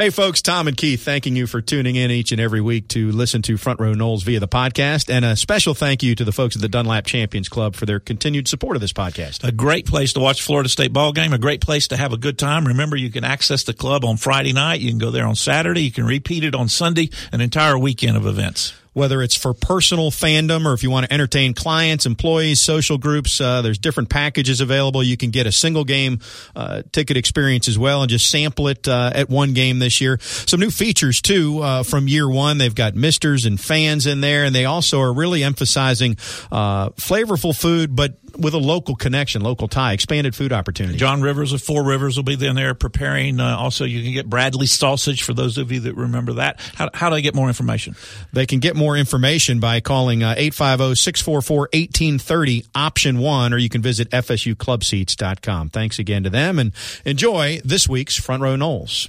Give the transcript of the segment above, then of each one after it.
Hey, folks, Tom and Keith, thanking you for tuning in each and every week to listen to Front Row Noles via the podcast. And a special thank you to the folks at the Dunlap Champions Club for their continued support of this podcast. A great place to watch Florida State ball game, a great place to have a good time. Remember, you can access the club on Friday night. You can go there on Saturday. You can repeat it on Sunday, an entire weekend of events whether it's for personal fandom or if you want to entertain clients, employees, social groups. Uh, there's different packages available. You can get a single game uh, ticket experience as well and just sample it uh, at one game this year. Some new features too uh, from year one. They've got misters and fans in there, and they also are really emphasizing uh, flavorful food, but with a local connection, local tie, expanded food opportunity. John Rivers of Four Rivers will be in there preparing. Uh, also, you can get Bradley sausage for those of you that remember that. How, how do they get more information? They can get more information by calling uh, 850 644 1830, option one, or you can visit FSUClubseats.com. Thanks again to them and enjoy this week's Front Row Noles.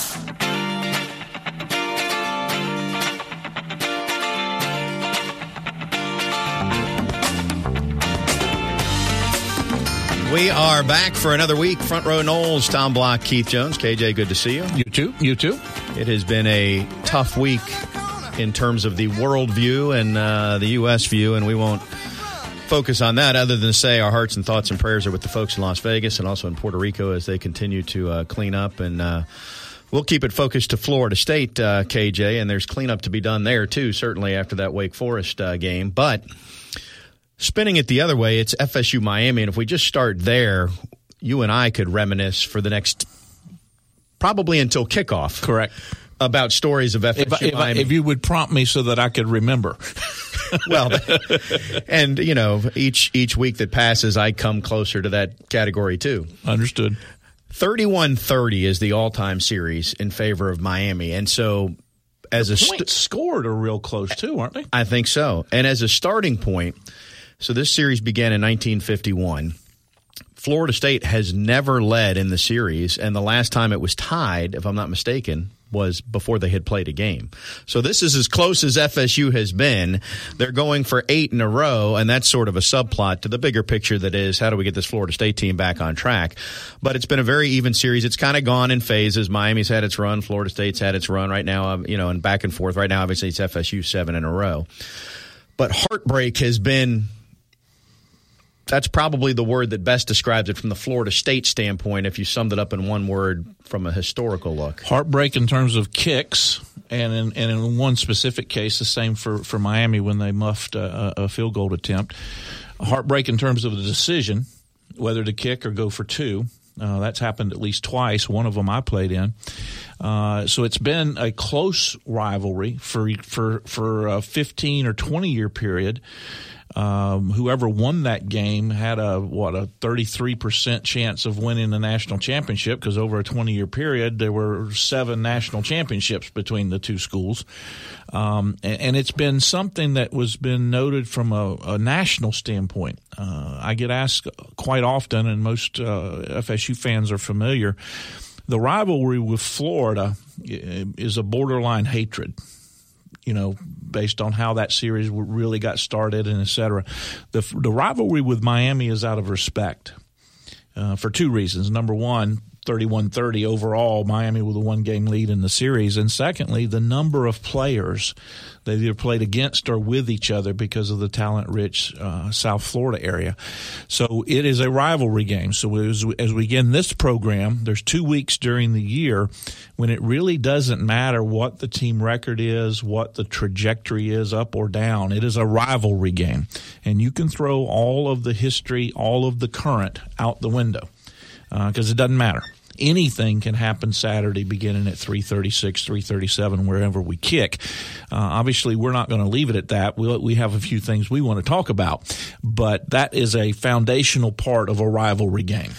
We are back for another week. Front row Noles, Tom Block, Keith Jones. KJ, good to see you. You too. You too. It has been a tough week in terms of the world view and uh, the U.S. view, and we won't focus on that other than to say our hearts and thoughts and prayers are with the folks in Las Vegas and also in Puerto Rico as they continue to uh, clean up and. Uh, We'll keep it focused to Florida State, uh, KJ, and there's cleanup to be done there too. Certainly after that Wake Forest uh, game, but Spinning it the other way, it's FSU Miami. And if we just start there, you and I could reminisce for the next probably until kickoff. Correct. About stories of FSU if, if, Miami. if you would prompt me so that I could remember. well, and you know, each each week that passes, I come closer to that category too. Understood. 31-30 is the all-time series in favor of Miami. And so as the a st- scored are real close too, aren't they? I think so. And as a starting point, so this series began in 1951. Florida State has never led in the series, and the last time it was tied, if I'm not mistaken, was before they had played a game. So this is as close as FSU has been. They're going for eight in a row, and that's sort of a subplot to the bigger picture that is how do we get this Florida State team back on track? But it's been a very even series. It's kind of gone in phases. Miami's had its run, Florida State's had its run right now, um, you know, and back and forth. Right now, obviously, it's FSU seven in a row. But heartbreak has been that's probably the word that best describes it from the Florida State standpoint. If you summed it up in one word from a historical look, heartbreak in terms of kicks, and in, and in one specific case, the same for, for Miami when they muffed a, a field goal attempt. Heartbreak in terms of the decision whether to kick or go for two. Uh, that's happened at least twice. One of them I played in. Uh, so it's been a close rivalry for for for a 15 or 20 year period. Um, whoever won that game had a what a 33% chance of winning the national championship because over a 20 year period there were seven national championships between the two schools. Um, and, and, it's been something that was been noted from a, a national standpoint. Uh, I get asked quite often and most uh, FSU fans are familiar the rivalry with Florida is a borderline hatred you know, based on how that series really got started and et cetera. The, the rivalry with Miami is out of respect uh, for two reasons. Number one, 31-30 overall, Miami with a one-game lead in the series, and secondly, the number of players they either played against or with each other because of the talent-rich uh, South Florida area. So it is a rivalry game. So as as we begin this program, there's two weeks during the year when it really doesn't matter what the team record is, what the trajectory is, up or down. It is a rivalry game, and you can throw all of the history, all of the current out the window because uh, it doesn't matter. Anything can happen Saturday beginning at 336, 337, wherever we kick. Uh, obviously, we're not going to leave it at that. we we have a few things we want to talk about, but that is a foundational part of a rivalry game.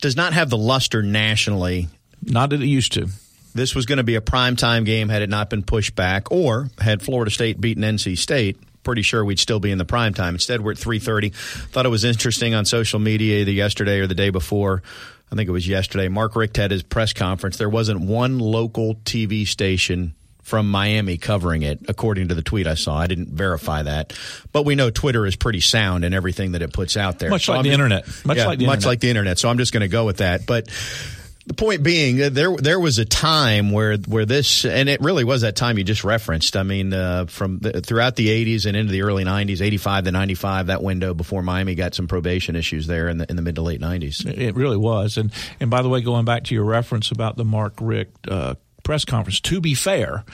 Does not have the luster nationally. Not that it used to. This was going to be a primetime game had it not been pushed back, or had Florida State beaten NC State pretty sure we'd still be in the prime time. Instead, we're at 3:30. Thought it was interesting on social media either yesterday or the day before. I think it was yesterday. Mark Richt had his press conference. There wasn't one local TV station from Miami covering it, according to the tweet I saw. I didn't verify that, but we know Twitter is pretty sound in everything that it puts out there. Much so like I'm the just, internet. Much yeah, like the much internet. like the internet. So I'm just going to go with that. But the point being, uh, there there was a time where where this, and it really was that time you just referenced. I mean, uh, from the, throughout the '80s and into the early '90s, '85 to '95, that window before Miami got some probation issues there in the in the mid to late '90s. It really was. And and by the way, going back to your reference about the Mark Richt uh, press conference, to be fair.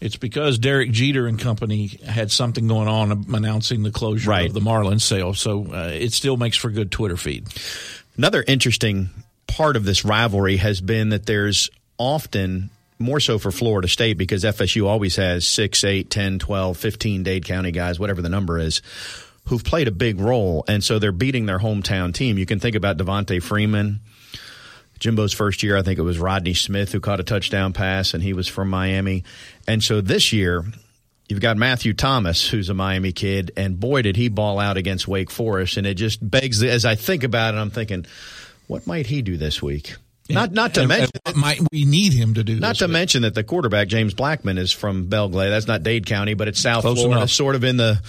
It's because Derek Jeter and company had something going on announcing the closure right. of the Marlins sale. So uh, it still makes for good Twitter feed. Another interesting part of this rivalry has been that there's often more so for Florida State because FSU always has 6, 8, 10, 12, 15 Dade County guys, whatever the number is, who've played a big role. And so they're beating their hometown team. You can think about Devonta Freeman. Jimbo's first year, I think it was Rodney Smith who caught a touchdown pass, and he was from Miami. And so this year, you've got Matthew Thomas, who's a Miami kid, and boy, did he ball out against Wake Forest. And it just begs, as I think about it, I'm thinking, what might he do this week? Not not to and, mention and might we need him to do. Not to mention that the quarterback James Blackman is from Belle Glade. That's not Dade County, but it's South Close Florida, enough. sort of in the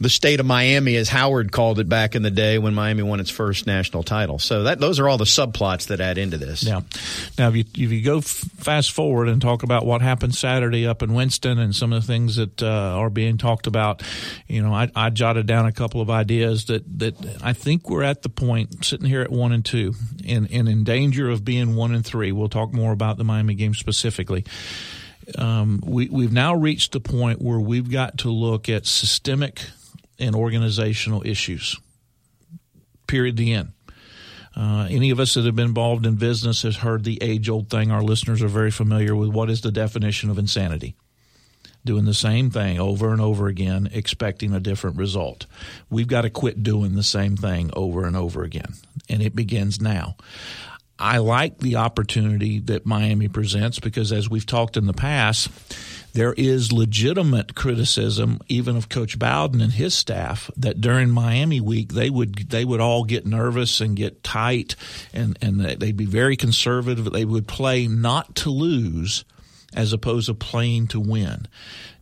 the state of Miami, as Howard called it back in the day when Miami won its first national title. So that those are all the subplots that add into this. Now, now if you if you go f- fast forward and talk about what happened Saturday up in Winston and some of the things that uh, are being talked about, you know, I, I jotted down a couple of ideas that that I think we're at the point sitting here at one and two, and, and in danger of being one and three. We'll talk more about the Miami game specifically. Um, we, we've now reached the point where we've got to look at systemic and organizational issues. Period. The end. Uh, any of us that have been involved in business has heard the age old thing. Our listeners are very familiar with what is the definition of insanity doing the same thing over and over again, expecting a different result. We've got to quit doing the same thing over and over again. And it begins now. I like the opportunity that Miami presents because, as we've talked in the past, there is legitimate criticism, even of Coach Bowden and his staff, that during Miami week they would they would all get nervous and get tight, and and they'd be very conservative. They would play not to lose, as opposed to playing to win.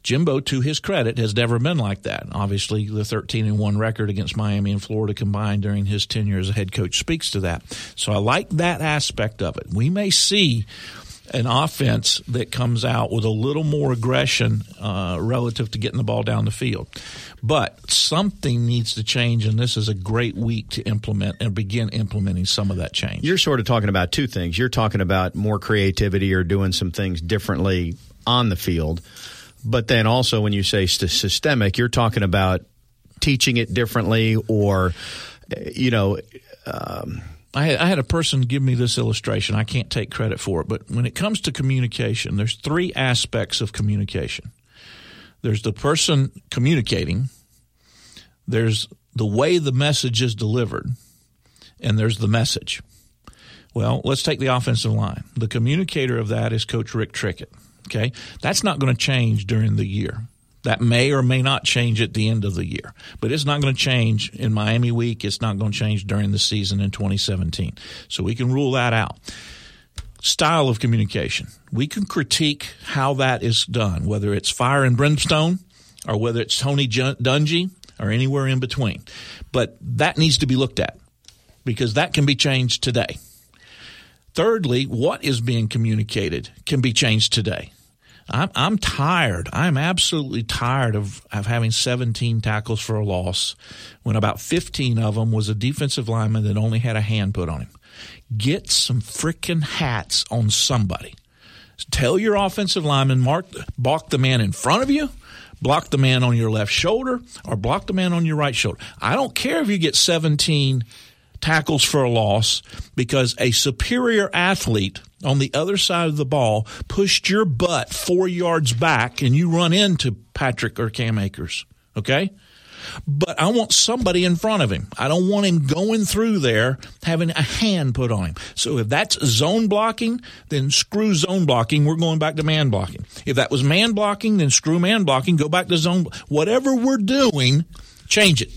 Jimbo, to his credit, has never been like that. Obviously, the 13 and 1 record against Miami and Florida combined during his tenure as a head coach speaks to that. So I like that aspect of it. We may see an offense that comes out with a little more aggression uh, relative to getting the ball down the field. But something needs to change, and this is a great week to implement and begin implementing some of that change. You're sort of talking about two things. You're talking about more creativity or doing some things differently on the field. But then also, when you say systemic, you're talking about teaching it differently or, you know, um, I had, I had, a person give me this illustration. I can't take credit for it, but when it comes to communication, there's three aspects of communication. There's the person communicating, there's the way the message is delivered, and there's the message. Well, let's take the offensive line. The communicator of that is Coach Rick Trickett. Okay. That's not going to change during the year. That may or may not change at the end of the year, but it's not going to change in Miami week. It's not going to change during the season in 2017. So we can rule that out. Style of communication. We can critique how that is done, whether it's fire and brimstone or whether it's Tony Dungy or anywhere in between. But that needs to be looked at because that can be changed today. Thirdly, what is being communicated can be changed today. I'm, I'm tired. I'm absolutely tired of, of having 17 tackles for a loss when about 15 of them was a defensive lineman that only had a hand put on him. Get some freaking hats on somebody. Tell your offensive lineman, mark, block the man in front of you, block the man on your left shoulder, or block the man on your right shoulder. I don't care if you get 17 tackles for a loss because a superior athlete on the other side of the ball pushed your butt four yards back and you run into Patrick or Cam Akers. Okay? But I want somebody in front of him. I don't want him going through there having a hand put on him. So if that's zone blocking, then screw zone blocking. We're going back to man blocking. If that was man blocking, then screw man blocking. Go back to zone. Whatever we're doing, change it.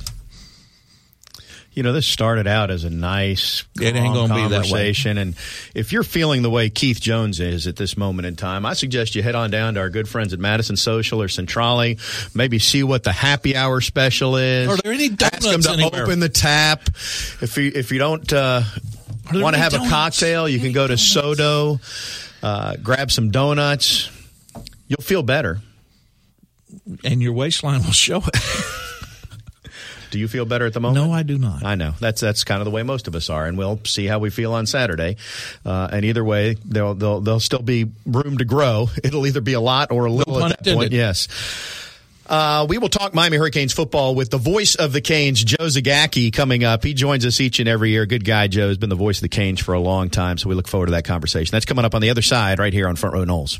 You know, this started out as a nice It ain't gonna be that way. conversation, and if you're feeling the way Keith Jones is at this moment in time, I suggest you head on down to our good friends at Madison Social or Centrale. Maybe see what the happy hour special is. Are there any donuts Ask them donuts to anywhere? open the tap. If you if you don't uh, want to have a cocktail, you can go to donuts? Sodo, uh, grab some donuts. You'll feel better. and your waistline will show it. Do you feel better at the moment? no, I do not. I know that's that's kind of the way most of us are, and we'll see how we feel on Saturday. Uh, and either way, there'll, there'll there'll still be room to grow. It'll either be a lot or a little pun at that point. intended. Yes. Uh, we will talk Miami Hurricanes football with the voice of the Canes, Joe Zagacki, coming up. He joins us each and every year. Good guy, Joe. has been the voice of the Canes for a long time, so we look forward to that conversation. That's coming up on the other side, right here on Front Row Noles.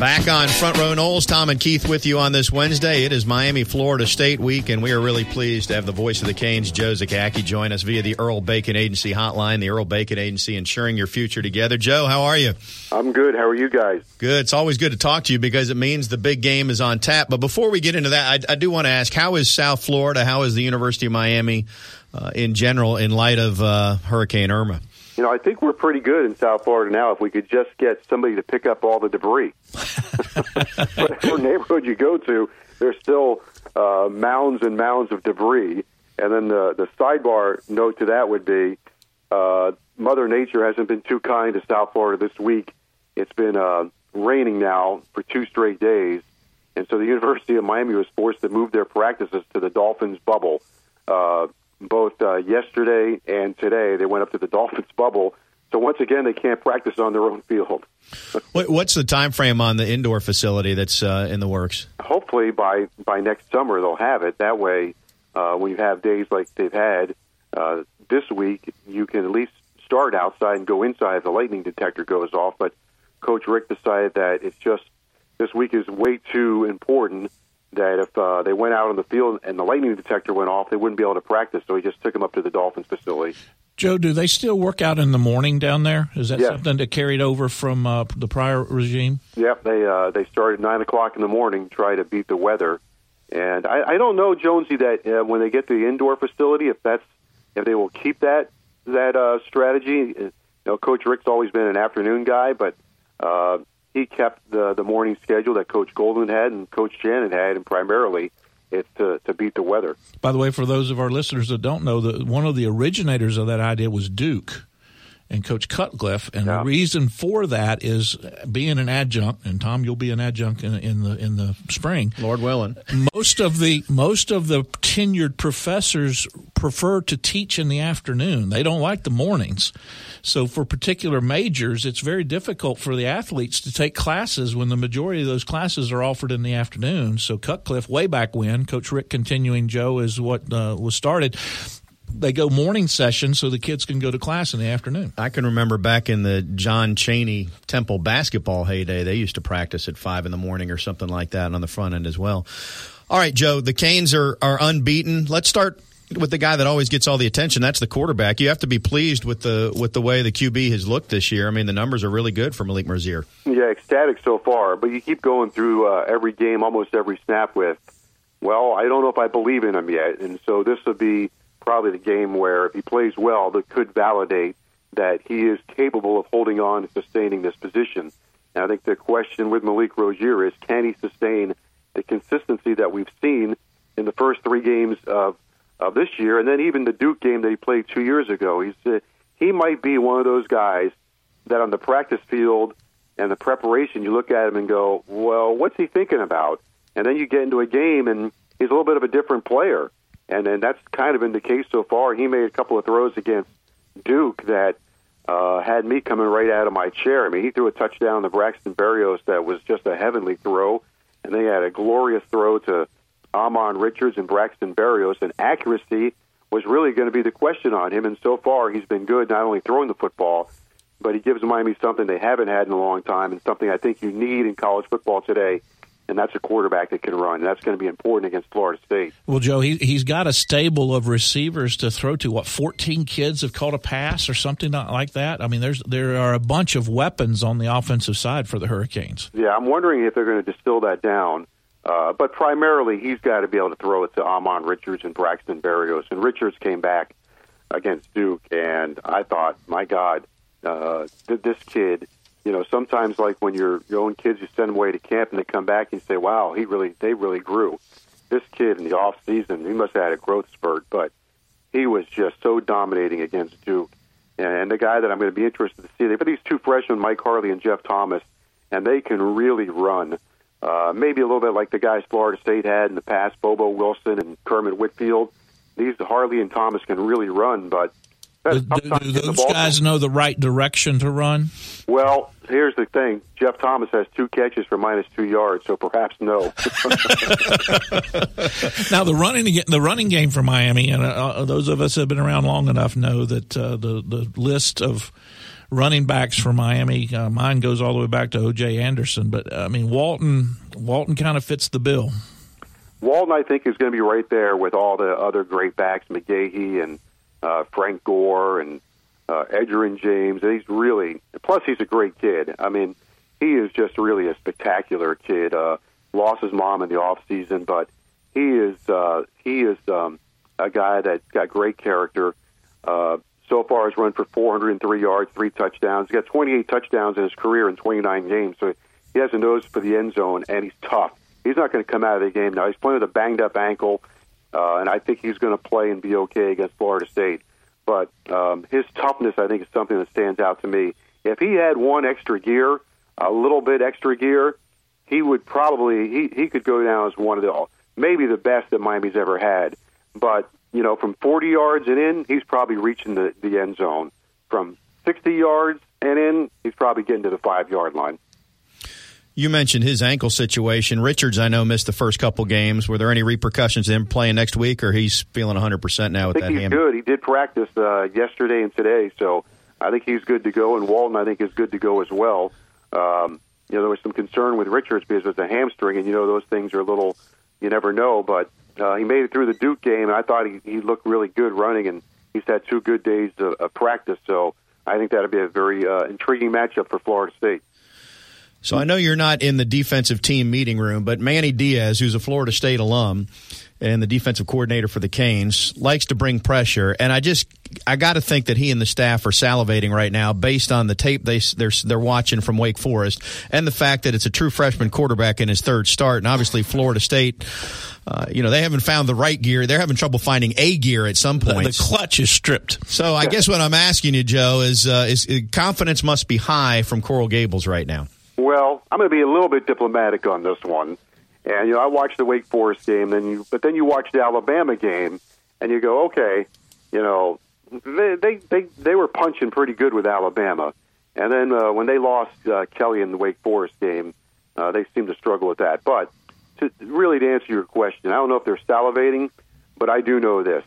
Back on Front Row Noles, Tom and Keith with you on this Wednesday. It is Miami, Florida State week, and we are really pleased to have the voice of the Canes, Joe Zagacki, join us via the Earl Bacon Agency hotline, the Earl Bacon Agency, ensuring your future together. Joe, how are you? I'm good. How are you guys? Good. It's always good to talk to you because it means the big game is on tap. But before we get into that, I, I do want to ask how is South Florida? How is the University of Miami uh, in general in light of uh, Hurricane Irma? You know, I think we're pretty good in South Florida now if we could just get somebody to pick up all the debris. Whatever neighborhood you go to, there's still uh, mounds and mounds of debris. And then the, the sidebar note to that would be uh, Mother Nature hasn't been too kind to South Florida this week. It's been uh, raining now for two straight days. And so the University of Miami was forced to move their practices to the Dolphins bubble. Uh, both uh, yesterday and today, they went up to the Dolphins bubble. So once again, they can't practice on their own field. What's the time frame on the indoor facility that's uh, in the works? Hopefully, by by next summer, they'll have it. That way, uh, when you have days like they've had uh, this week, you can at least start outside and go inside if the lightning detector goes off. But Coach Richt decided that it's just this week is way too important that if uh, they went out on the field and the lightning detector went off, they wouldn't be able to practice. So he just took them up to the Dolphins facility. Joe, do they still work out in the morning down there? Is that Yes. something that carried over from uh, the prior regime? Yep, they uh, they started at nine o'clock in the morning, try to beat the weather, and I, I don't know Jonesy that uh, when they get to the indoor facility, if that's if they will keep that that uh, strategy. You know, Coach Richt's always been an afternoon guy, but uh, he kept the the morning schedule that Coach Golden had and Coach Shannon had, and primarily it's to to beat the weather. By the way, for those of our listeners that don't know, the, one of the originators of that idea was Duke and Coach Cutcliffe, and Yeah. the reason for that is being an adjunct. And Tom, you'll be an adjunct in, in the in the spring. Lord willing. most of the most of the tenured professors prefer to teach in the afternoon. They don't like the mornings. So for particular majors, it's very difficult for the athletes to take classes when the majority of those classes are offered in the afternoon. So Cutcliffe, way back when, Coach Richt continuing Joe is what uh, was started. They go morning session so the kids can go to class in the afternoon. I can remember back in the John Chaney Temple basketball heyday, they used to practice at five in the morning or something like that on the front end as well. All right, Joe, the Canes are, are unbeaten. Let's start with the guy that always gets all the attention. That's the quarterback. You have to be pleased with the with the way the QB has looked this year. I mean, the numbers are really good for Malik Rosier. Yeah, ecstatic so far, but you keep going through uh, every game, almost every snap with, well, I don't know if I believe in him yet. And so this would be probably the game where if he plays well, that could validate that he is capable of holding on and sustaining this position. And I think the question with Malik Rosier is can he sustain the consistency that we've seen in the first three games of, of this year, and then even the Duke game that he played two years ago. He's uh, he might be one of those guys that on the practice field and the preparation, you look at him and go, well, what's he thinking about? And then you get into a game and he's a little bit of a different player. And then that's kind of been the case so far. He made a couple of throws against Duke that uh, had me coming right out of my chair. I mean, he threw a touchdown to Braxton Berrios that was just a heavenly throw, and they had a glorious throw to Ahmmon Richards and Braxton Berrios, and accuracy was really going to be the question on him. And so far, he's been good, not only throwing the football, but he gives Miami something they haven't had in a long time, and something I think you need in college football today. And that's a quarterback that can run. And that's going to be important against Florida State. Well, Joe, he, he's got a stable of receivers to throw to. What, 14 kids have caught a pass or something like that? I mean, there's there are a bunch of weapons on the offensive side for the Hurricanes. Yeah, I'm wondering if they're going to distill that down. Uh, but primarily, he's got to be able to throw it to Ahmmon Richards and Braxton Berrios. And Richards came back against Duke, and I thought, my God, uh, this kid. You know, sometimes like when you're your own kids, you send away to camp and they come back and say, "Wow, he really, they really grew." This kid in the off season, he must have had a growth spurt, but he was just so dominating against Duke. And the guy that I'm going to be interested to see, they've got these two freshmen, Mike Harley and Jeff Thomas, and they can really run. Uh, maybe a little bit like the guys Florida State had in the past, Bobo Wilson and Kermit Whitfield. These Harley and Thomas can really run, but Do, do- those guys know the right direction to run? Well, here's the thing: Jeff Thomas has two catches for minus two yards, so perhaps no. Now the running the running game for Miami, and uh, uh, those of us who have been around long enough know that uh, the the list of running backs for Miami, uh, mine goes all the way back to O.J. Anderson. But I mean, Walton Walton kind of fits the bill. Walton, I think, is going to be right there with all the other great backs, McGahee and uh, Frank Gore and uh, Edgerrin James. He's really, plus he's a great kid. I mean, he is just really a spectacular kid. Uh, lost his mom in the off season, but he is uh, he is um, a guy that's got great character. Uh, so far, has run for 403 yards, three touchdowns. He's got 28 touchdowns in his career in 29 games, so he has a nose for the end zone, and he's tough. He's not going to come out of the game now. He's playing with a banged up ankle, uh, and I think he's going to play and be okay against Florida State. But um, his toughness, I think, is something that stands out to me. If he had one extra gear, a little bit extra gear, he would probably he he could go down as one of the maybe the best that Miami's ever had. But you know, from 40 yards and in, he's probably reaching the the end zone. From 60 yards and in, he's probably getting to the five yard line. You mentioned his ankle situation. Richards, I know, missed the first couple games. Were there any repercussions to him playing next week, or he's feeling 100% now I with think that he's ham? good. He did practice uh, yesterday and today, so I think he's good to go. And Walton, I think, is good to go as well. Um, you know, there was some concern with Richards because it's a hamstring, and you know those things are a little, you never know. But uh, he made it through the Duke game, and I thought he, he looked really good running, and he's had two good days of, of practice. So I think that'll be a very uh, intriguing matchup for Florida State. So I know you're not in the defensive team meeting room, but Manny Diaz, who's a Florida State alum and the defensive coordinator for the Canes, likes to bring pressure. And I just, I got to think that he and the staff are salivating right now based on the tape they they're they're watching from Wake Forest and the fact that it's a true freshman quarterback in his third start, and obviously Florida State. Uh, you know they haven't found the right gear. They're having trouble finding a gear at some The, point. the clutch is stripped. So I guess what I'm asking you, Joe, is, uh, is is confidence must be high from Coral Gables right now. Well, I'm going to be a little bit diplomatic on this one. And you know, I watched the Wake Forest game, then you, but then you watch the Alabama game, and you go, okay, you know, they they they, they were punching pretty good with Alabama, and then uh, when they lost uh, Kelly in the Wake Forest game, uh, they seemed to struggle with that. But to really to answer your question, I don't know if they're salivating, but I do know this: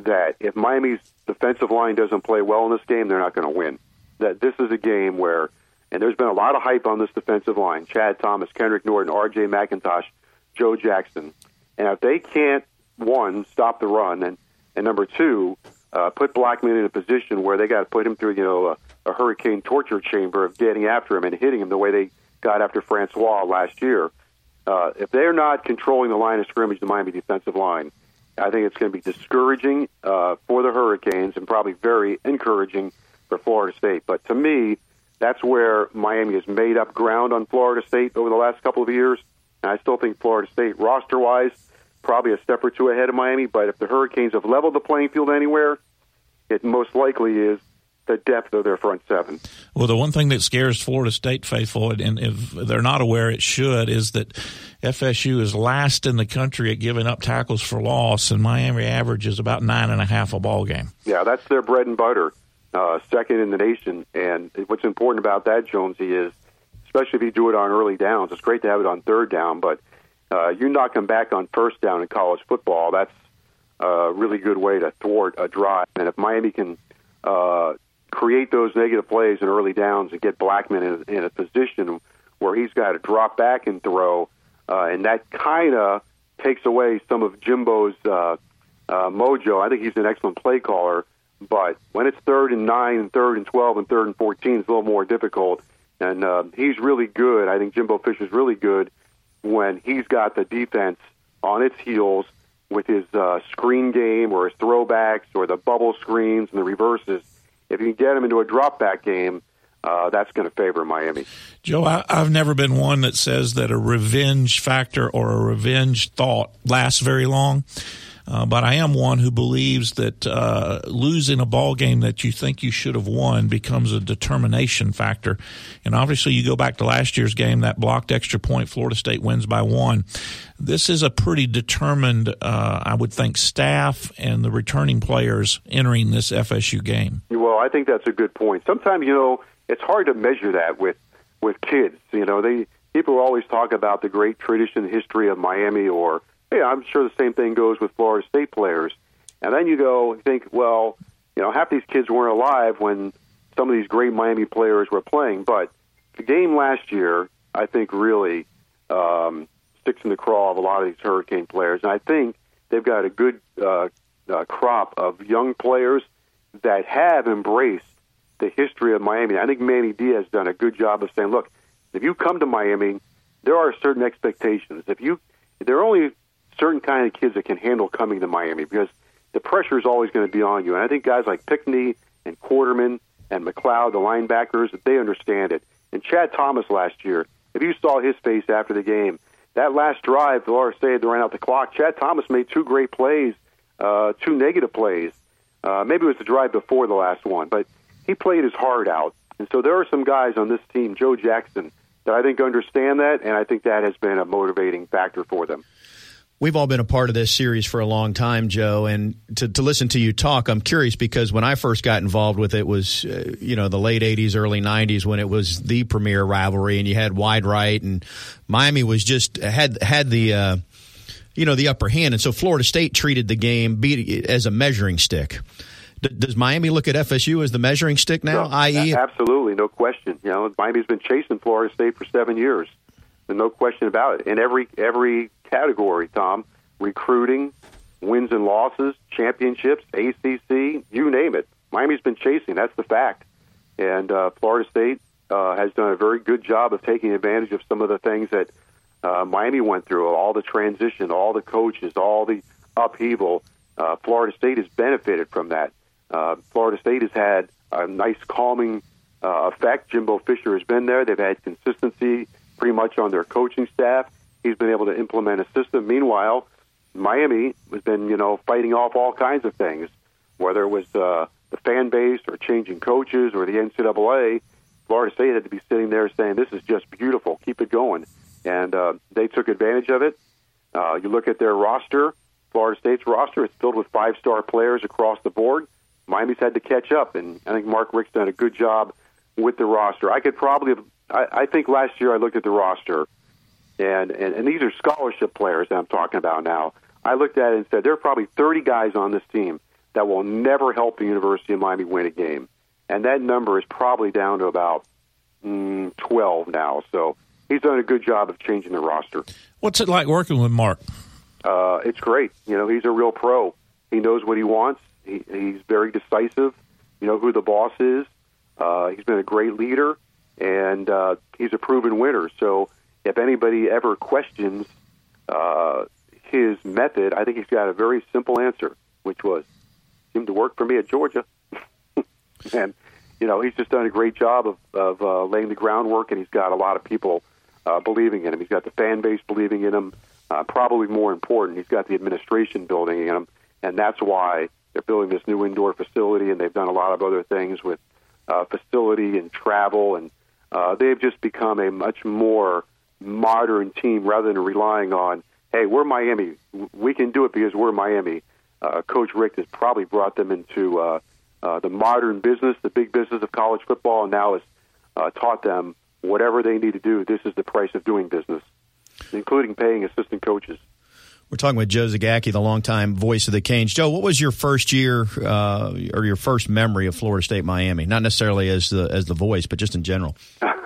that if Miami's defensive line doesn't play well in this game, they're not going to win. That this is a game where and there's been a lot of hype on this defensive line Chad Thomas, Kendrick Norton, R.J. McIntosh, Joe Jackson. And if they can't, one, stop the run, and, and number two, uh, put Blackman in a position where they got to put him through, you know, a, a hurricane torture chamber of getting after him and hitting him the way they got after Francois last year. Uh, if they're not controlling the line of scrimmage, the Miami defensive line, I think it's going to be discouraging uh, for the Hurricanes and probably very encouraging for Florida State. But to me, that's where Miami has made up ground on Florida State over the last couple of years. And I still think Florida State, roster wise, probably a step or two ahead of Miami. But if the Hurricanes have leveled the playing field anywhere, it most likely is the depth of their front seven. Well, the one thing that scares Florida State faithful, and if they're not aware, it should, is that FSU is last in the country at giving up tackles for loss, and Miami averages about nine and a half a ball game. Yeah, that's their bread and butter. Uh, second in the nation, and what's important about that, Jonesy, is especially if you do it on early downs. It's great to have it on third down, but uh, you knock them back on first down in college football. That's a really good way to thwart a drive. And if Miami can uh, create those negative plays in early downs and get Blackman in, in a position where he's got to drop back and throw, uh, and that kind of takes away some of Jimbo's uh, uh, mojo. I think he's an excellent play caller, but when it's third and nine, and third and twelve, and third and fourteen, it's a little more difficult. And uh, he's really good. I think Jimbo Fisher's really good when he's got the defense on its heels with his uh, screen game or his throwbacks or the bubble screens and the reverses. If you can get him into a drop back game, uh, that's going to favor Miami. Joe, I, I've never been one that says that a revenge factor or a revenge thought lasts very long. Uh, but I am one who believes that uh, losing a ball game that you think you should have won becomes a determination factor. And obviously, you go back to last year's game, that blocked extra point, Florida State wins by one. This is a pretty determined, uh, I would think, staff and the returning players entering this FSU game. Well, I think that's a good point. Sometimes, you know, it's hard to measure that with with kids. You know, they people always talk about the great tradition history of Miami, or hey, I'm sure the same thing goes with Florida State players. And then you go think, well, you know, half these kids weren't alive when some of these great Miami players were playing. But the game last year, I think, really um, sticks in the craw of a lot of these Hurricane players. And I think they've got a good uh, uh, crop of young players that have embraced the history of Miami. I think Manny Diaz has done a good job of saying, look, if you come to Miami, there are certain expectations. If you, there are only certain kind of kids that can handle coming to Miami because the pressure is always going to be on you. And I think guys like Pinckney and Quarterman and McCloud, the linebackers, they understand it. And Chad Thomas last year, if you saw his face after the game, that last drive, Florida State to ran out the clock. Chad Thomas made two great plays, uh, two negative plays. Uh, maybe it was the drive before the last one, but he played his heart out. And so there are some guys on this team, Joe Jackson, that I think understand that, and I think that has been a motivating factor for them. We've all been a part of this series for a long time, Joe, and to, to listen to you talk, I'm curious because when I first got involved with it was, uh, you know, the late '80s, early '90s when it was the premier rivalry, and you had wide right, and Miami was just had had the, uh, you know, the upper hand, and so Florida State treated the game as a measuring stick. D- does Miami look at FSU as the measuring stick now? No, I.e., absolutely, no question. You know, Miami's been chasing Florida State for seven years, and no question about it. And every every category, Tom, recruiting, wins and losses, championships, ACC, you name it. Miami's been chasing. That's the fact. And uh, Florida State uh, has done a very good job of taking advantage of some of the things that uh, Miami went through, all the transition, all the coaches, all the upheaval. Uh, Florida State has benefited from that. Uh, Florida State has had a nice calming uh, effect. Jimbo Fisher has been there. They've had consistency pretty much on their coaching staff. He's been able to implement a system. Meanwhile, Miami has been, you know, fighting off all kinds of things, whether it was uh, the fan base or changing coaches or the NCAA. Florida State had to be sitting there saying, "This is just beautiful. Keep it going," and uh, they took advantage of it. Uh, you look at their roster, Florida State's roster; it's filled with five-star players across the board. Miami's had to catch up, and I think Mark Richt's done a good job with the roster. I could probably, have, I, I think last year I looked at the roster, and, and and these are scholarship players that I'm talking about now. I looked at it and said there are probably 30 guys on this team that will never help the University of Miami win a game, and that number is probably down to about mm, 12 now. So he's done a good job of changing the roster. What's it like working with Mark? Uh, it's great. You know, he's a real pro. He knows what he wants. He, he's very decisive. You know who the boss is. Uh, he's been a great leader, and uh, he's a proven winner. So if anybody ever questions uh, his method, I think he's got a very simple answer, which was seemed to work for me at Georgia. and you know, he's just done a great job of, of uh, laying the groundwork, and he's got a lot of people uh, believing in him. He's got the fan base believing in him. Uh, probably more important, he's got the administration building in him, and that's why they're building this new indoor facility, and they've done a lot of other things with uh, facility and travel, and uh, they've just become a much more modern team rather than relying on, hey, we're Miami, we can do it because we're Miami. Uh, Coach Richt has probably brought them into uh, uh, the modern business, the big business of college football, and now has uh, taught them whatever they need to do. This is the price of doing business, including paying assistant coaches. We're talking with Joe Zagacki, the longtime voice of the Canes. Joe, what was your first year uh, or your first memory of Florida State Miami? Not necessarily as the as the voice, but just in general.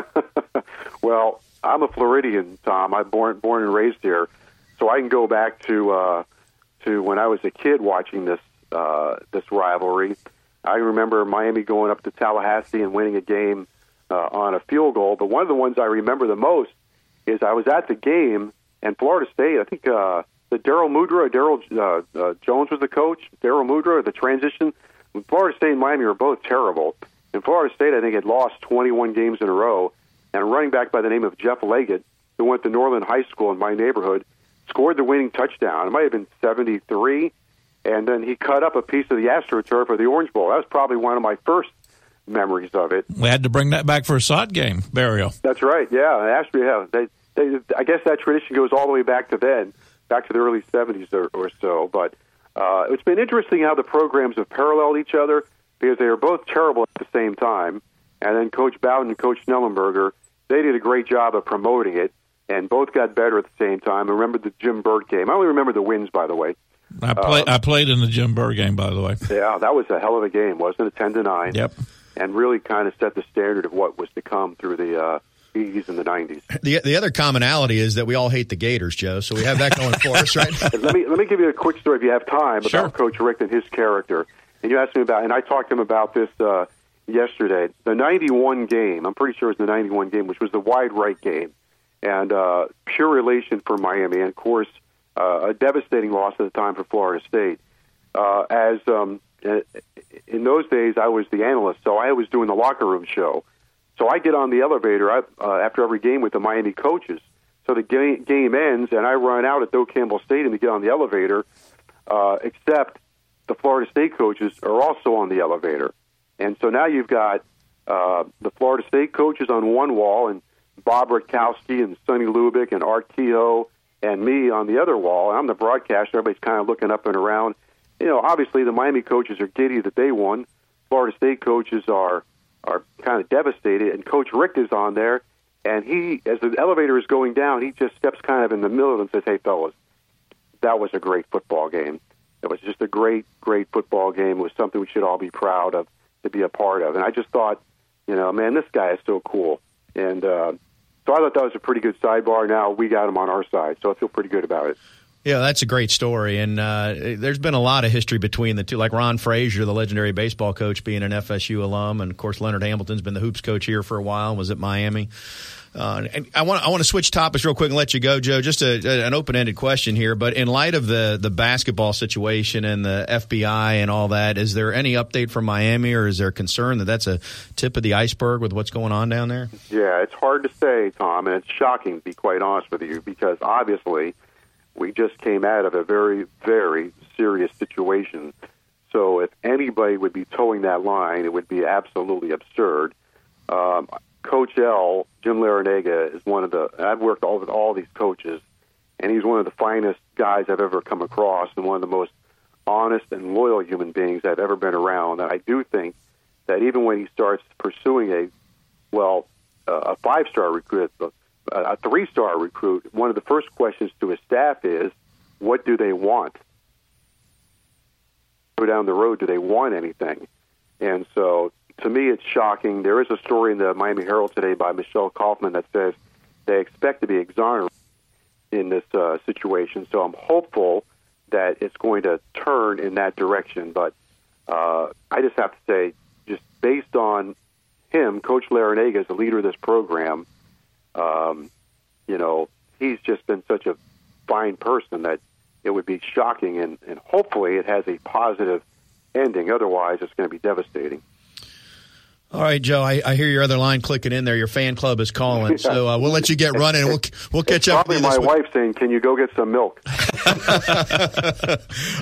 Well, I'm a Floridian, Tom. I'm born born and raised here, so I can go back to uh, to when I was a kid watching this uh, this rivalry. I remember Miami going up to Tallahassee and winning a game uh, on a field goal. But one of the ones I remember the most is I was at the game and Florida State. I think uh, the Darrell Mudra, Daryl uh, uh, Jones was the coach. Darrell Mudra, the transition. Florida State and Miami were both terrible. And Florida State, I think, had lost 21 games in a row. And a running back by the name of Jeff Leggett, who went to Norland High School in my neighborhood, scored the winning touchdown. It might have been 73. And then he cut up a piece of the AstroTurf for the Orange Bowl. That was probably one of my first memories of it. We had to bring that back for a sod game burial. That's right. Yeah, Astro. Yeah, they, they, I guess that tradition goes all the way back to then, back to the early '70s or, or so. But uh, it's been interesting how the programs have paralleled each other because they are both terrible at the same time. And then Coach Bowden and Coach Schnellenberger, they did a great job of promoting it, and both got better at the same time. I remember the Jim Bird game. I only remember the wins, by the way. I played. I played in the Jim Burr game, by the way. Yeah, that was a hell of a game, wasn't it? Ten to nine. Yep. And really kind of set the standard of what was to come through the uh, 80s and the 90s. The the other commonality is that we all hate the Gators, Joe. So we have that going for us, right? Let me let me give you a quick story if you have time Sure. about Coach Richt and his character. And you asked me about, and I talked to him about this uh, yesterday. The '91 game, I'm pretty sure it was the '91 game, which was the wide right game, and uh, pure relation for Miami, and of course uh, a devastating loss at the time for Florida State. Uh, as um, uh, in those days, I was the analyst, so I was doing the locker room show. So I get on the elevator uh, after every game with the Miami coaches. So the game, game ends, and I run out at Doak Campbell Stadium to get on the elevator. Uh, except the Florida State coaches are also on the elevator, and so now you've got uh, the Florida State coaches on one wall, and Bob Rutkowski and Sonny Lubick and Art and me on the other wall. I'm the broadcaster. Everybody's kind of looking up and around. You know, obviously the Miami coaches are giddy that they won. Florida State coaches are are kind of devastated, and Coach Richt is on there, and he, as the elevator is going down, he just steps kind of in the middle of them and says, "Hey, fellas, that was a great football game. It was just a great, great football game. It was something we should all be proud of to be a part of." And I just thought, you know, man, this guy is so cool, and uh, so I thought that was a pretty good sidebar. Now we got him on our side, so I feel pretty good about it. Yeah, that's a great story, and uh, there's been a lot of history between the two. Like Ron Fraser, the legendary baseball coach, being an FSU alum, and of course Leonard Hamilton's been the hoops coach here for a while. Was at Miami. Uh, and I want I want to switch topics real quick and let you go, Joe. Just a, a- an open ended question here, but in light of the the basketball situation and the FBI and all that, is there any update from Miami, or is there concern that that's a tip of the iceberg with what's going on down there? Yeah, it's hard to say, Tom, and it's shocking to be quite honest with you because obviously we just came out of a very, very serious situation. So if anybody would be towing that line, it would be absolutely absurd. Um, Coach L, Jim Larranaga, is one of the. I've worked all with all these coaches, and he's one of the finest guys I've ever come across, and one of the most honest and loyal human beings I've ever been around. And I do think that even when he starts pursuing a, well, uh, a five-star recruit, a, a three-star recruit, one of the first questions to his staff is, "What do they want?" Go down the road, do they want anything? And so, to me, it's shocking. There is a story in the Miami Herald today by Michelle Kaufman that says they expect to be exonerated in this uh, situation. So I'm hopeful that it's going to turn in that direction. But uh, I just have to say, just based on him, Coach Larranaga is the leader of this program. Um, you know, he's just been such a fine person that it would be shocking, and, and hopefully it has a positive ending. Otherwise, it's going to be devastating. All right, Joe. I, I hear your other line clicking in there. Your fan club is calling, so uh, we'll let you get running. We'll we'll catch up. Probably with you my this week. wife saying, "Can you go get some milk?"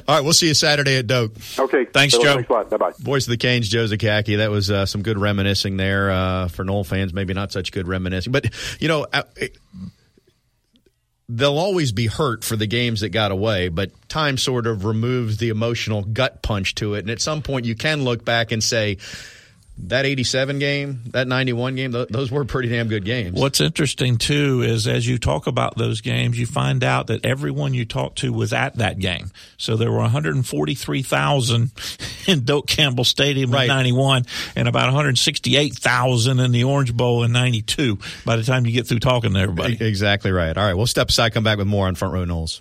All right, we'll see you Saturday at Doak. Okay. Thanks, so Joe. Thanks a lot. Bye bye. Voice of the Canes, Joe Zagacki. That was uh, some good reminiscing there uh, for Knoll fans. Maybe not such good reminiscing, but you know, uh, it- they'll always be hurt for the games that got away. But time sort of removes the emotional gut punch to it, and at some point, you can look back and say. That 87 game, that 91 game, th- those were pretty damn good games. What's interesting too is as you talk about those games, you find out that everyone you talked to was at that game. So there were 143,000 in Doak Campbell Stadium Right. in 91 and about 168,000 in the Orange Bowl in 92 by the time you get through talking to everybody. Exactly right. All right, we'll step aside, come back with more on Front Row Noles.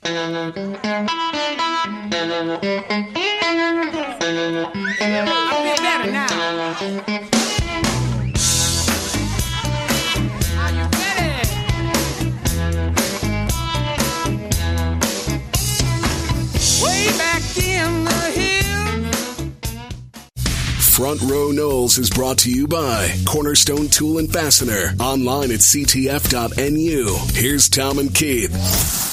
I feel better now. Front Row Noles is brought to you by Cornerstone Tool and Fastener. Online at ctf.nu. Here's Tom and Keith.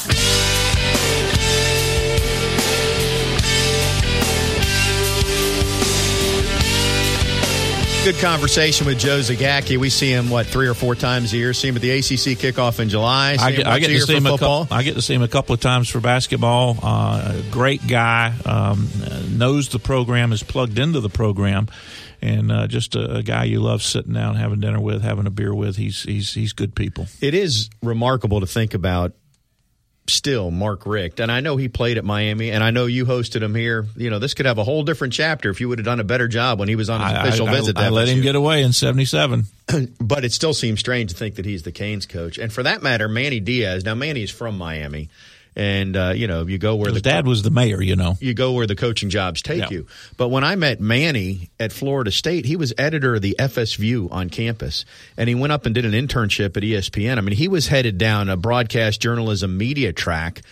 Good conversation with Joe Zagacki. We see him what three or four times a year. See him at the ACC kickoff in July. See I get, I get to see him a couple. I get to see him a couple of times for basketball. Uh, a great guy, um, knows the program, is plugged into the program, and uh, just a, a guy you love sitting down, having dinner with, having a beer with. He's he's he's good people. It is remarkable to think about. Still, Mark Richt, and I know he played at Miami, and I know you hosted him here. You know, this could have a whole different chapter if you would have done a better job when he was on his I, official I- visit. I, I let him get away in '77. but it still seems strange to think that he's the Canes coach. And for that matter, Manny Diaz. Now, Manny's from Miami, and uh, you know, you go where His the dad was the mayor, you know. you go where the coaching jobs take Yeah. you. But when I met Manny at Florida State, he was editor of the FS View on campus, and he went up and did an internship at ESPN. I mean, he was headed down a broadcast journalism media track.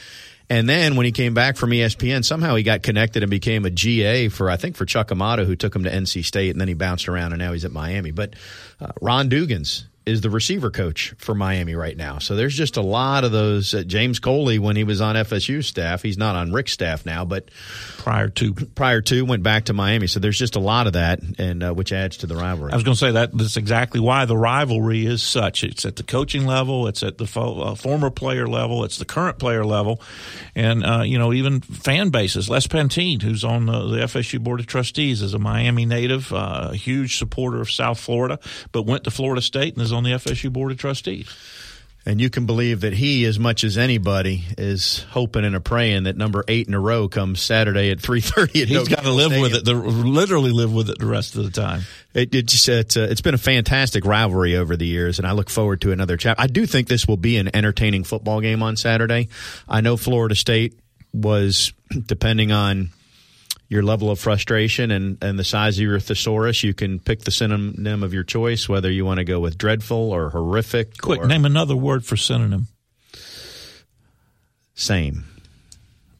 And then when he came back from ESPN, somehow he got connected and became a GA for I think for Chuck Amato, who took him to NC State, and then he bounced around and now he's at Miami. But uh, Ron Dugans is the receiver coach for Miami right now. So there's just a lot of those. Uh, James Coley, when he was on FSU staff, he's not on Richt's staff now, but Prior to, prior to went back to Miami. So there's just a lot of that, and uh, which adds to the rivalry. I was going to say that that's exactly why the rivalry is such. It's at the coaching level, it's at the fo- uh, former player level, it's the current player level, and uh, you know even fan bases. Les Pantin, who's on the, the FSU board of trustees, is a Miami native, uh, a huge supporter of South Florida, but went to Florida State and is on the FSU board of trustees. and you can believe that he, as much as anybody, is hoping and a praying that number eight in a row comes Saturday at three thirty. He's got to live with it, the, literally live with it the rest of the time. It, it just, it's, uh, it's been a fantastic rivalry over the years, and I look forward to another chapter. I do think this will be an entertaining football game on Saturday. I know Florida State was, depending on your level of frustration and, and the size of your thesaurus, you can pick the synonym of your choice, whether you want to go with dreadful or horrific. Quick, or name another word for synonym. same.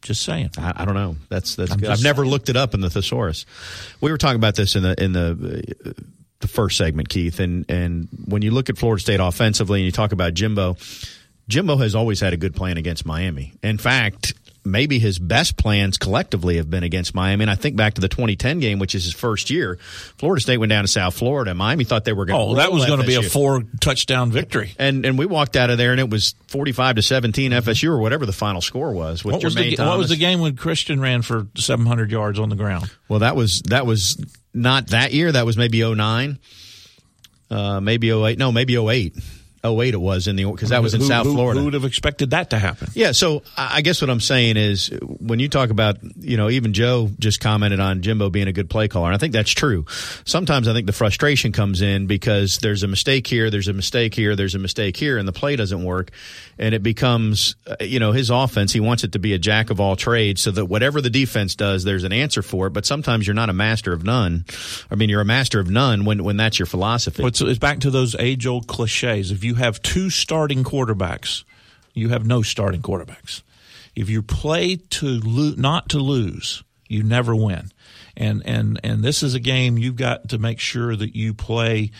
Just saying. I, I don't know. That's that's I'm good. just I've never looked it up in the thesaurus. We were talking about this in the in the uh, the first segment, Keith, and and when you look at Florida State offensively and you talk about Jimbo, Jimbo has always had a good plan against Miami. In fact, maybe his best plans collectively have been against Miami. And I think back to the 2010 game, which is his first year. Florida State went down to South Florida. Miami thought they were going. To Oh, that was going to be a four touchdown victory. And and we walked out of there and it was 45 to 17 FSU or whatever the final score was. With What was, the, what was the game when Christian ran for 700 yards on the ground? Well, that was that was not that year. That was maybe 09. Uh, maybe 08. No, maybe 08. 08 it was in the because that was in Who- South who- Florida. Who would have expected that to happen? Yeah, so I guess what I'm saying is when you talk about, you know, even Joe just commented on Jimbo being a good play caller, and I think that's true. Sometimes I think the frustration comes in because there's a mistake here, there's a mistake here, there's a mistake here, and the play doesn't work. And it becomes, uh, you know, his offense, he wants it to be a jack of all trades so that whatever the defense does, there's an answer for it. But sometimes you're not a master of none. I mean, you're a master of none when, when that's your philosophy. It's, it's back to those age old cliches. If you have two starting quarterbacks, you have no starting quarterbacks. If you play to lo- not to lose, you never win. and and and this is a game you've got to make sure that you play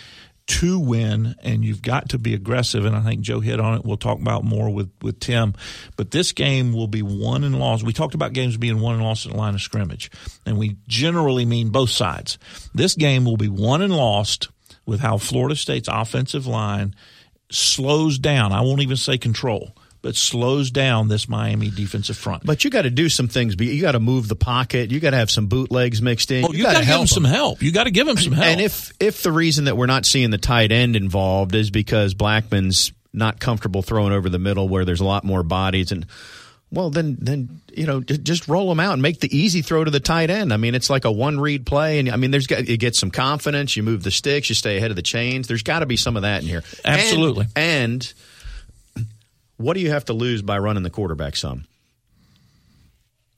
to win, and you've got to be aggressive. And I think Joe hit on it. We'll talk about more with with Tim, but this game will be won and lost. We talked about games being won and lost at the line of scrimmage, and we generally mean both sides. This game will be won and lost with how Florida State's offensive line slows down. I won't even say control, but slows down this Miami defensive front. But you got to do some things. You got to move the pocket. You got to have some bootlegs mixed in. Oh, you, got to give him some help. You got to give him some help. And if if the reason that we're not seeing the tight end involved is because Blackman's not comfortable throwing over the middle where there's a lot more bodies and well then then you know just roll them out and make the easy throw to the tight end. I mean it's like a one read play and I mean there's got you get some confidence, you move the sticks, you stay ahead of the chains. There's got to be some of that in here. And- Absolutely. and what do you have to lose by running the quarterback some?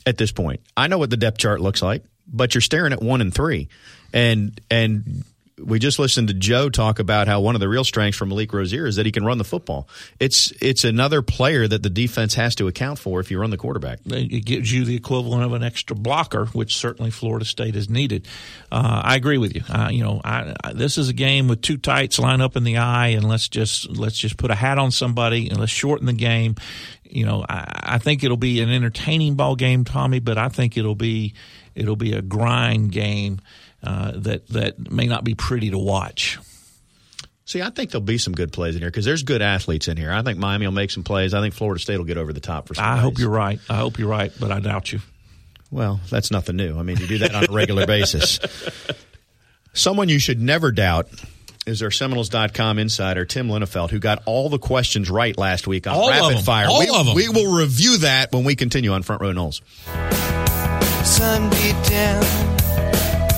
At this point, I know what the depth chart looks like, but you're staring at one and three, and and we just listened to Joe talk about how one of the real strengths for Malik Rosier is that he can run the football. It's it's another player that the defense has to account for if you run the quarterback. it gives you the equivalent of an extra blocker, which certainly Florida State has needed. Uh, I agree with you. Uh, you know, I, I, this is a game with two tights line up in the eye, and let's just let's just put a hat on somebody and let's shorten the game. You know, I, I think it'll be an entertaining ball game, Tommy, but I think it'll be it'll be a grind game uh, that that may not be pretty to watch. See, I think there'll be some good plays in here because there's good athletes in here. I think Miami will make some plays. I think Florida State will get over the top for some I hope you're right. I hope you're right, but I doubt you. Well, that's nothing new. I mean, you do that on a regular basis. Someone you should never doubt is our Seminoles.com insider, Tim Linafelt, who got all the questions right last week on All of Rapid them. Fire. All we, of them. we will review that when we continue on Front Row Noles. sun beat down.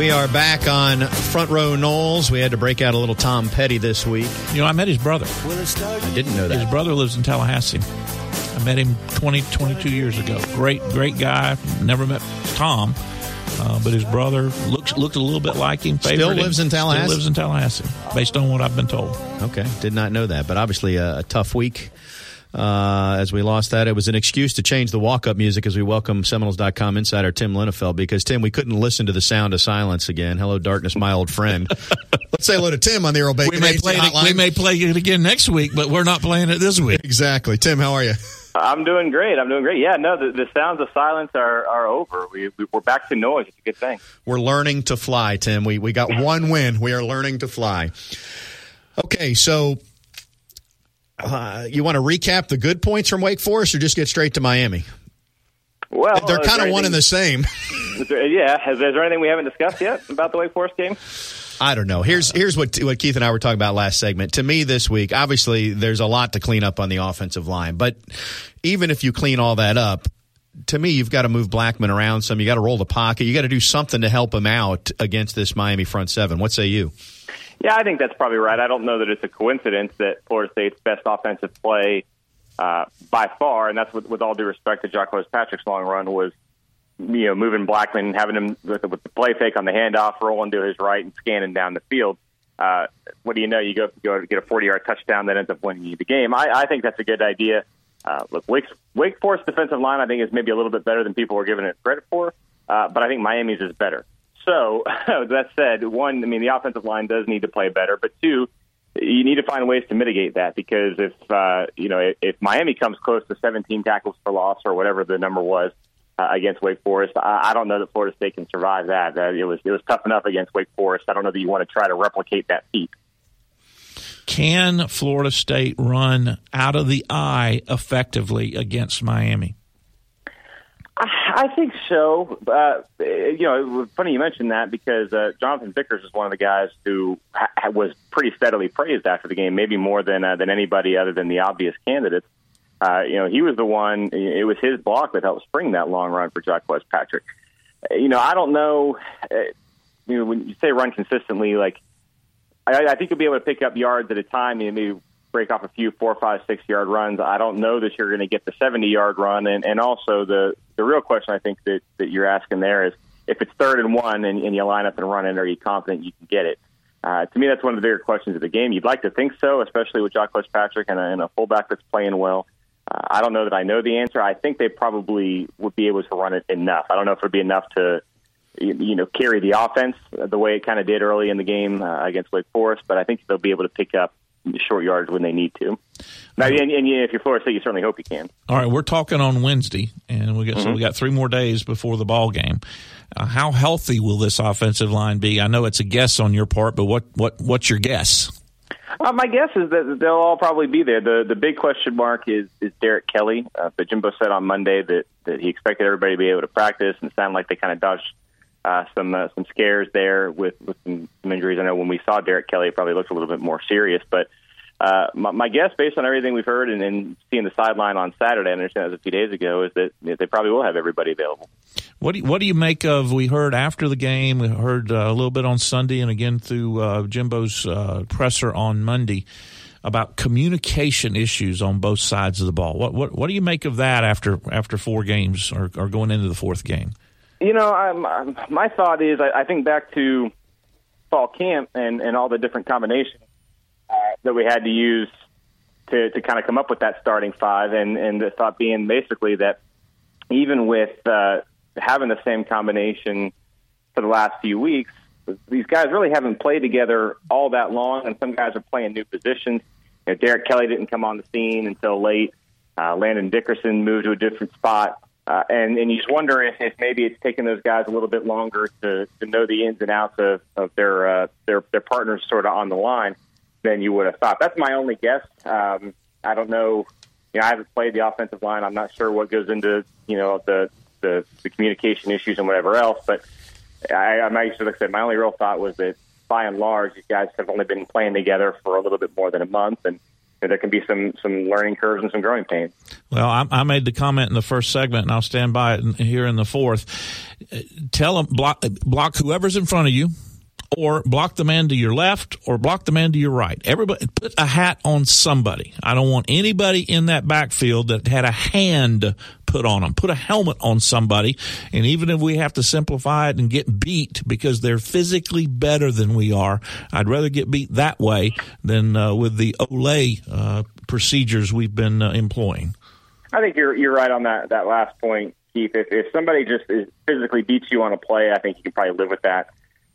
We are back on Front Row Noles. We had to break out a little Tom Petty this week. You know, I met his brother. Well, it started. I didn't know that. His brother lives in Tallahassee. I met him 20, 22 years ago. Great, great guy. Never met Tom, uh, but his brother looks looked a little bit like him. Still favored him. lives in Tallahassee? Still lives in Tallahassee, based on what I've been told. Okay, did not know that, but obviously a, a tough week. Uh, as we lost that, it was an excuse to change the walk-up music as we welcome Seminoles.com insider Tim Linafelt because Tim, we couldn't listen to the sound of silence again. Hello, darkness, my old friend. Let's say hello to Tim on the Earl Bacon We may play it. hotline. We may play it again next week, but we're not playing it this week. exactly. Tim, how are you? I'm doing great. I'm doing great. Yeah, no, the, the sounds of silence are, are over. We, we, we're back to noise. It's a good thing. We're learning to fly, Tim. We we got one win. We are learning to fly. Okay, so uh, you want to recap the good points from Wake Forest, or just get straight to Miami? Well, They're kind of one and the same. there- yeah, is there anything we haven't discussed yet about the Wake Forest game? I don't know. Here's here's what what Keith and I were talking about last segment. To me, this week, obviously, there's a lot to clean up on the offensive line. But even if you clean all that up, to me, you've got to move Blackman around some. You got to roll the pocket. You got to do something to help him out against this Miami front seven. What say you? Yeah, I think that's probably right. I don't know that it's a coincidence that Florida State's best offensive play uh, by far, and that's with, with all due respect to Jacques Patrick's long run, was you know moving Blackman having him with, with the play fake on the handoff, rolling to his right and scanning down the field. Uh, what do you know? You go go get a 40 yard touchdown that ends up winning you the game. I, I think that's a good idea. Uh, look, Wake, Wake Forest defensive line, I think, is maybe a little bit better than people are giving it credit for, uh, but I think Miami's is better. So that said, one, I mean, the offensive line does need to play better, but two, you need to find ways to mitigate that because if uh, you know if, Miami comes close to 17 tackles for loss or whatever the number was uh, against Wake Forest, I, I don't know that Florida State can survive that. Uh, it was it was tough enough against Wake Forest. I don't know that you want to try to replicate that feat. Can Florida State run out of the eye effectively against Miami? I think so. Uh, you know, funny you mentioned that because uh, Jonathan Vickers is one of the guys who ha- was pretty steadily praised after the game, maybe more than uh, than anybody other than the obvious candidates. Uh, you know, he was the one. It was his block that helped spring that long run for Jack West Patrick. Uh, You know, I don't know. Uh, you know, when you say run consistently, like I, I think you'll be able to pick up yards at a time. Know, maybe break off a few four, five, six yard runs. I don't know that you're going to get the 70 yard run. And, and also the the real question I think that that you're asking there is if it's third and one and, and you line up and run it, are you confident you can get it? Uh, to me, that's one of the bigger questions of the game. You'd like to think so, especially with Jacques Patrick and a, and a fullback that's playing well. Uh, I don't know that I know the answer. I think they probably would be able to run it enough. I don't know if it would be enough to, you know, carry the offense the way it kind of did early in the game uh, against Wake Forest, but I think they'll be able to pick up short yards when they need to. Now, and, and yeah, if you're Florida State, you certainly hope you can. All right, we're talking on Wednesday, and we got Mm-hmm. so we got three more days before the ball game. Uh, how healthy will this offensive line be? I know it's a guess on your part, but what what what's your guess? Uh, my guess is that they'll all probably be there. The the big question mark is is Derrick Kelly. Uh, but Jimbo said on Monday that that he expected everybody to be able to practice, and it sounded like they kind of dodged uh, some uh, some scares there with with some, injuries. I know when we saw Derrick Kelly, it probably looked a little bit more serious, but. Uh, my, my guess, based on everything we've heard and, and seeing the sideline on Saturday, I understand that was a few days ago, is that they probably will have everybody available. What do you, what do you make of? We heard after the game, we heard uh, a little bit on Sunday, and again through uh, Jimbo's uh, presser on Monday about communication issues on both sides of the ball. What what what do you make of that after after four games or, or going into the fourth game? You know, I'm, I'm, my thought is I, I think back to fall camp and, and all the different combinations uh, that we had to use to, to kind of come up with that starting five, and, and the thought being basically that even with uh, having the same combination for the last few weeks, these guys really haven't played together all that long, and some guys are playing new positions. You know, Derrick Kelly didn't come on the scene until late. Uh, Landon Dickerson moved to a different spot. Uh, and, and you just wonder if, if maybe it's taken those guys a little bit longer to, to know the ins and outs of, of their, uh, their their partners sort of on the line than you would have thought. That's my only guess. Um, I don't know. You know, I haven't played the offensive line. I'm not sure what goes into you know the the, the communication issues and whatever else. But I, I might like I said, my only real thought was that by and large, these guys have only been playing together for a little bit more than a month, and there can be some some learning curves and some growing pains. Well, I, I made the comment in the first segment, and I'll stand by it here in the fourth. Tell them block block whoever's in front of you, or block the man to your left, or block the man to your right. Everybody put a hat on somebody. I don't want anybody in that backfield that had a hand put on them. Put a helmet on somebody, and even if we have to simplify it and get beat because they're physically better than we are, I'd rather get beat that way than uh, with the olé uh, procedures we've been uh, employing. I think you're you're right on that that last point, Keith. If if somebody just is physically beats you on a play, I think you can probably live with that.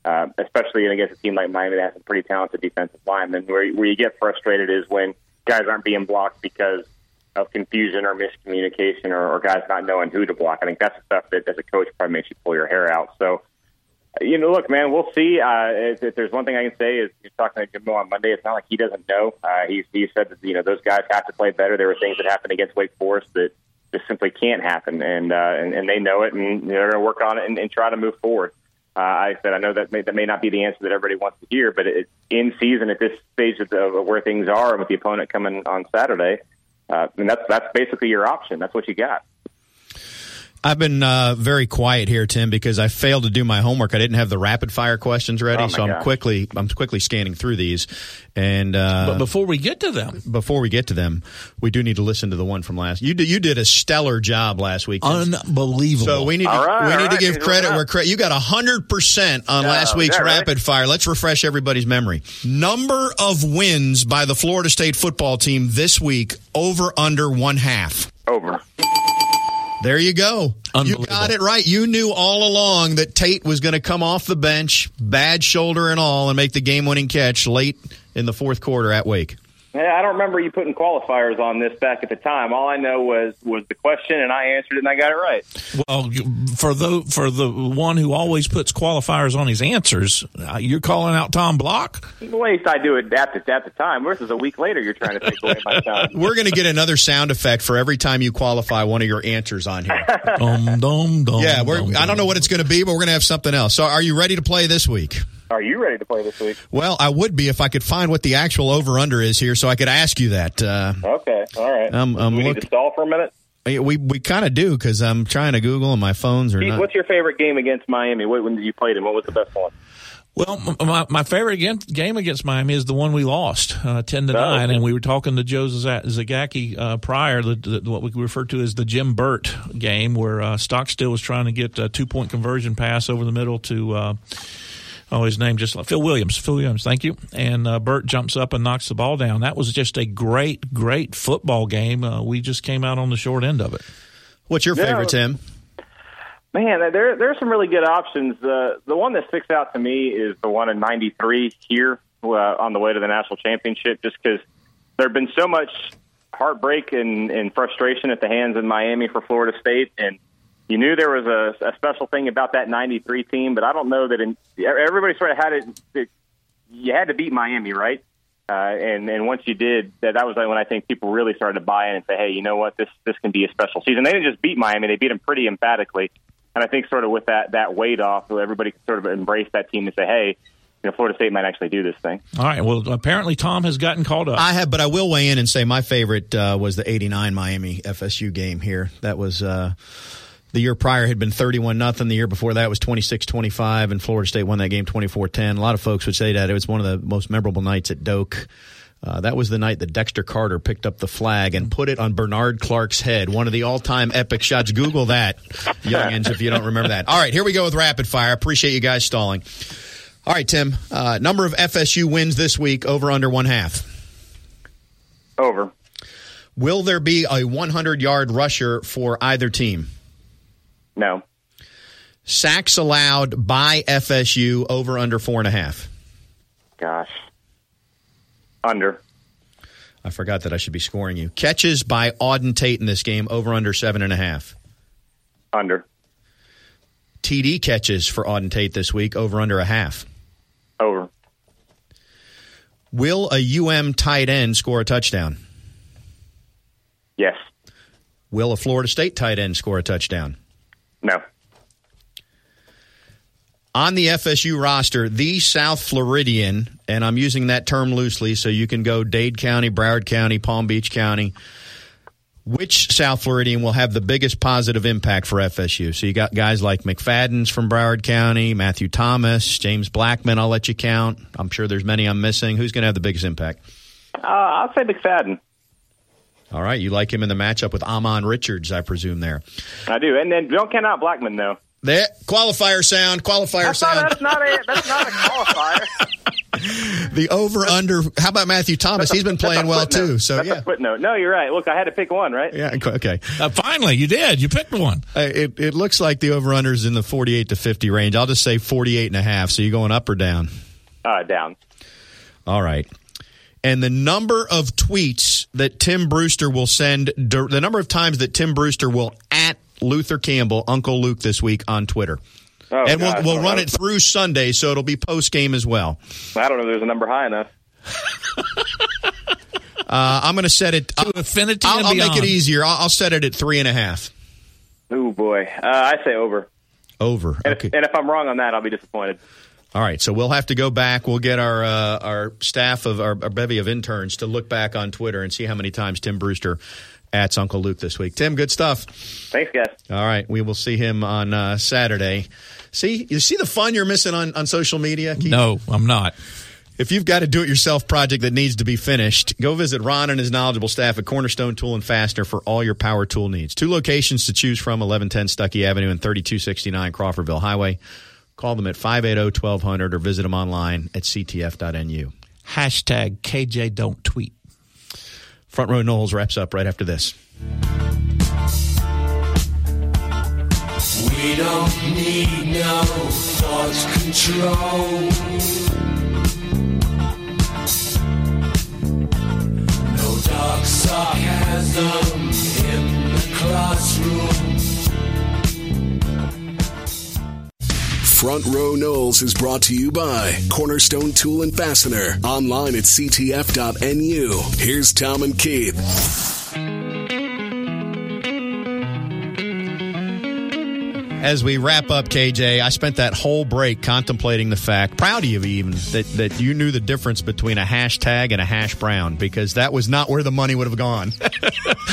Uh, especially against a team like Miami that has some pretty talented defensive linemen. Where where you get frustrated is when guys aren't being blocked because of confusion or miscommunication or, or guys not knowing who to block. I think that's the stuff that as a coach probably makes you pull your hair out. So. You know, look, man, we'll see. Uh, if, if there's one thing I can say is, you're talking to Jimbo on Monday. It's not like he doesn't know. Uh, he he said that you know those guys have to play better. There were things that happened against Wake Forest that just simply can't happen, and uh, and, and they know it, and they're going to work on it and, and try to move forward. Uh, I said I know that may, that may not be the answer that everybody wants to hear, but it, in season at this stage of, the, of where things are, with the opponent coming on Saturday, uh, Uh, and that's that's basically your option. That's what you got. I've been uh, very quiet here, Tim, because I failed to do my homework. I didn't have the rapid fire questions ready, Oh, so I'm gosh. quickly I'm quickly scanning through these. And uh, But before we get to them, before we get to them, we do need to listen to the one from last. You did you did a stellar job last week. Unbelievable. So we need to, All right, we all need to give he's credit where credit. You got hundred percent on last week's that right? rapid fire. Let's refresh everybody's memory. Number of wins by the Florida State football team this week over under one half. Over. There you go. You got it right. You knew all along that Tate was going to come off the bench, bad shoulder and all, and make the game-winning catch late in the fourth quarter at Wake. Yeah, I don't remember you putting qualifiers on this back at the time. All I know was was the question, and I answered it, and I got it right. well, for the for the one who always puts qualifiers on his answers, uh, you're calling out Tom Block. At least I do it at the, at the time. Versus a week later, you're trying to take away my time. We're going to get another sound effect for every time you qualify one of your answers on here. dum, dum, dum, Yeah, we're, dum, I don't know what it's going to be, but we're going to have something else. So, are you ready to play this week? Are you ready to play this week? Well, I would be if I could find what the actual over under is here, so I could ask you that. Uh, Okay, all right. Um, um, we look- need to stall for a minute. we we kind of do because I'm trying to Google and my phones are Keith, not. what's your favorite game against Miami? What when did you play them? What was the best one? Well, my, my favorite again, game against Miami is the one we lost, uh, ten to Oh. nine, and we were talking to Joe Zagacki uh, prior, the, the, what we refer to as the Jim Burt game, where uh, Stockstill was trying to get a two point conversion pass over the middle to. Oh, his name just Phil Williams. Phil Williams, thank you. And uh, Burt jumps up and knocks the ball down. That was just a great, great football game. Uh, we just came out on the short end of it. What's your Yeah. favorite, Tim? Man, there there are some really good options. Uh, the one that sticks out to me is the one in '93 here uh, on the way to the national championship, just because there have been so much heartbreak and, and frustration at the hands of Miami for Florida State, and you knew there was a, a special thing about that '93 team, but I don't know that in, everybody sort of had it. That you had to beat Miami, right? Uh, and and once you did, that that was when I think people really started to buy in and say, hey, you know what, this this can be a special season. They didn't just beat Miami; they beat them pretty emphatically. And I think sort of with that that weight off, so everybody could sort of embrace that team and say, hey, you know, Florida State might actually do this thing. All right. Well, apparently Tom has gotten called up. I have, but I will weigh in and say my favorite uh, was the '89 Miami FSU game here. That was. Uh, the year prior had been 31 nothing. The year before that was 26-25 and Florida State won that game 24-10. A lot of folks would say that it was one of the most memorable nights at Doak. Uh, that was the night that Dexter Carter picked up the flag and put it on Bernard Clark's head. One of the all-time epic shots. Google that, youngins, if you don't remember that. All right, here we go with rapid fire. Appreciate you guys stalling. All right, Tim. Uh, number of FSU wins this week over under one half. Over. Will there be a 100 yard rusher for either team? No. Sacks allowed by FSU over under four and a half. Gosh. Under. I forgot that I should be scoring you. Catches by Auden Tate in this game over under seven and a half. Under. TD catches for Auden Tate this week over under a half. Over. Will a UM tight end score a touchdown? Yes. Will a Florida State tight end score a touchdown? No. on the FSU roster, the South Floridian, and I'm using that term loosely, so you can go Dade County, Broward County, Palm Beach County. Which South Floridian will have the biggest positive impact for FSU? So you got guys like McFadden's from Broward County, Matthew Thomas, James Blackman. I'll let you count. I'm sure there's many I'm missing. Who's going to have the biggest impact? Uh, I'll say McFadden. All right, you like him in the matchup with Ahmmon Richards, I presume. There, I do. And then don't count out Blackman, though. there. Qualifier sound. Qualifier That's not, sound. that's not a that's not a qualifier. The over under. How about Matthew Thomas? He's been playing well footnote. too. So that's yeah. a footnote. No, you're right. Look, I had to pick one, right? Yeah. Okay. Uh, finally, you did. You picked one. Uh, It, it looks like the over under is in the 48 to 50 range. I'll just say 48 and a half. So you going up or down? Uh, down. All right. And the number of tweets that Tim Brewster will send, the number of times that Tim Brewster will at Luther Campbell, Uncle Luke, this week on Twitter. Oh, and we'll, we'll run it through Sunday, so it'll be post game as well. I don't know if there's a number high enough. Uh, I'm going to set it. I'll, Affinity I'll, and I'll make it easier. I'll, I'll set it at three and a half. Oh boy, uh, I say over. Over. And, if, and if I'm wrong on that, I'll be disappointed. All right, so we'll have to go back. We'll get our uh, our staff of our, our bevy of interns to look back on Twitter and see how many times Tim Brewster at Uncle Luke this week. Tim, good stuff. Thanks, guys. All right, we will see him on uh, Saturday. See, you see the fun you're missing on, on social media. Keith? No, I'm not. If you've got a do-it-yourself project that needs to be finished, go visit Ron and his knowledgeable staff at Cornerstone Tool and Fastener for all your power tool needs. Two locations to choose from: 1110 Stuckey Avenue and 3269 Crawfordville Highway. Call them at 580-1200 or visit them online at ctf.nu. Hashtag KJ don't tweet. Front Row Noles wraps up right after this. We don't need no thought control. No dark sarcasm in the classroom. Front Row Noles is brought to you by Cornerstone Tool and Fastener. Online at ctf.nu. Here's Tom and Keith. As we wrap up, KJ, I spent that whole break contemplating the fact, proud of you even, that, that you knew the difference between a hashtag and a hash brown because that was not where the money would have gone.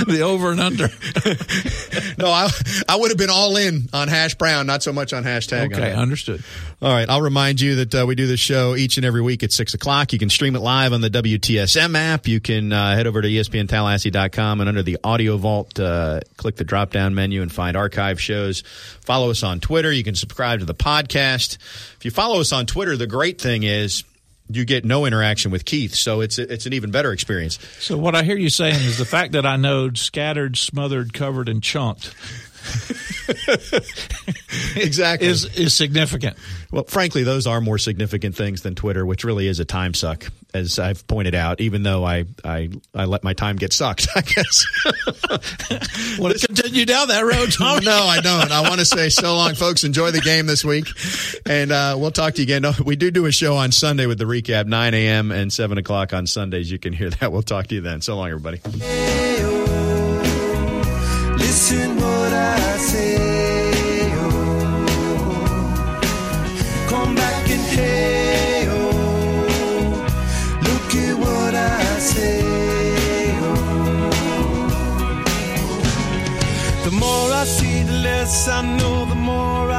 the over and under. no, I, I would have been all in on hash brown, not so much on hashtag. Okay, understood. All right, I'll remind you that uh, we do this show each and every week at 6 o'clock. You can stream it live on the WTSM app. You can uh, head over to espntallahassee.com and under the audio vault, uh, click the drop down menu and find archive shows. Follow us on Twitter. You can subscribe to the podcast. If you follow us on Twitter, the great thing is you get no interaction with Keith, so it's it's an even better experience. So what I hear you saying is the fact that I know scattered, smothered, covered, and chunked exactly is is significant. Well, frankly, those are more significant things than Twitter, which really is a time suck, as I've pointed out. Even though I I, I let my time get sucked, I guess. Want to continue down that road, Tom? no, I don't. I want to say so long, folks. Enjoy the game this week, and uh, we'll talk to you again. No, we do do a show on Sunday with the recap, 9 a.m. and 7 o'clock on Sundays. You can hear that. We'll talk to you then. So long, everybody. The more I see, the less I know, the more